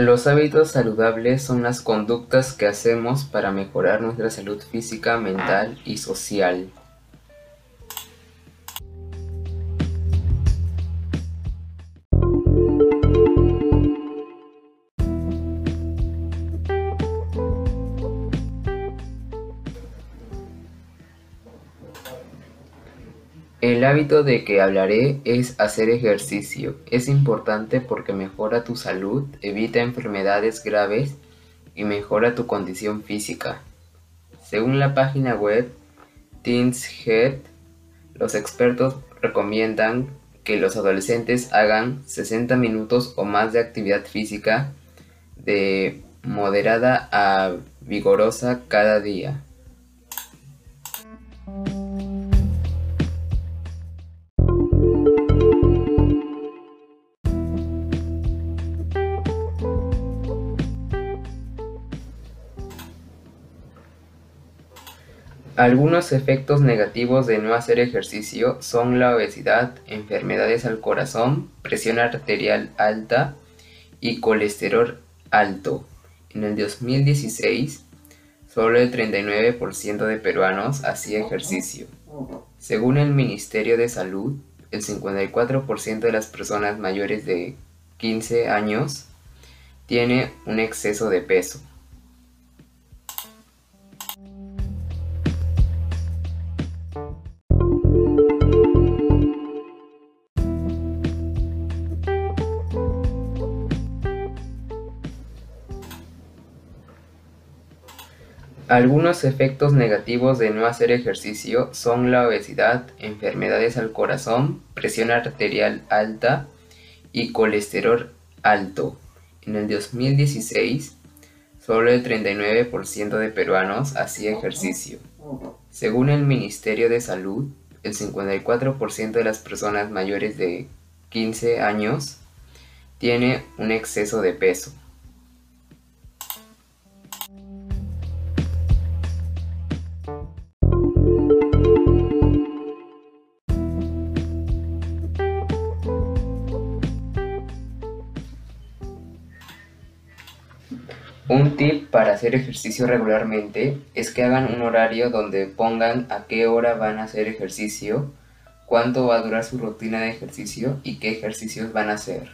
Los hábitos saludables son las conductas que hacemos para mejorar nuestra salud física, mental y social. El hábito de que hablaré es hacer ejercicio. Es importante porque mejora tu salud, evita enfermedades graves y mejora tu condición física. Según la página web Teens Head, los expertos recomiendan que los adolescentes hagan 60 minutos o más de actividad física de moderada a vigorosa cada día. Algunos efectos negativos de no hacer ejercicio son la obesidad, enfermedades al corazón, presión arterial alta y colesterol alto. En el 2016, solo el 39% de peruanos hacía ejercicio. Según el Ministerio de Salud, el 54% de las personas mayores de 15 años tiene un exceso de peso. Algunos efectos negativos de no hacer ejercicio son la obesidad, enfermedades al corazón, presión arterial alta y colesterol alto. En el 2016, solo el 39% de peruanos hacía ejercicio. Según el Ministerio de Salud, el 54% de las personas mayores de 15 años tiene un exceso de peso. Un tip para hacer ejercicio regularmente es que hagan un horario donde pongan a qué hora van a hacer ejercicio, cuánto va a durar su rutina de ejercicio y qué ejercicios van a hacer.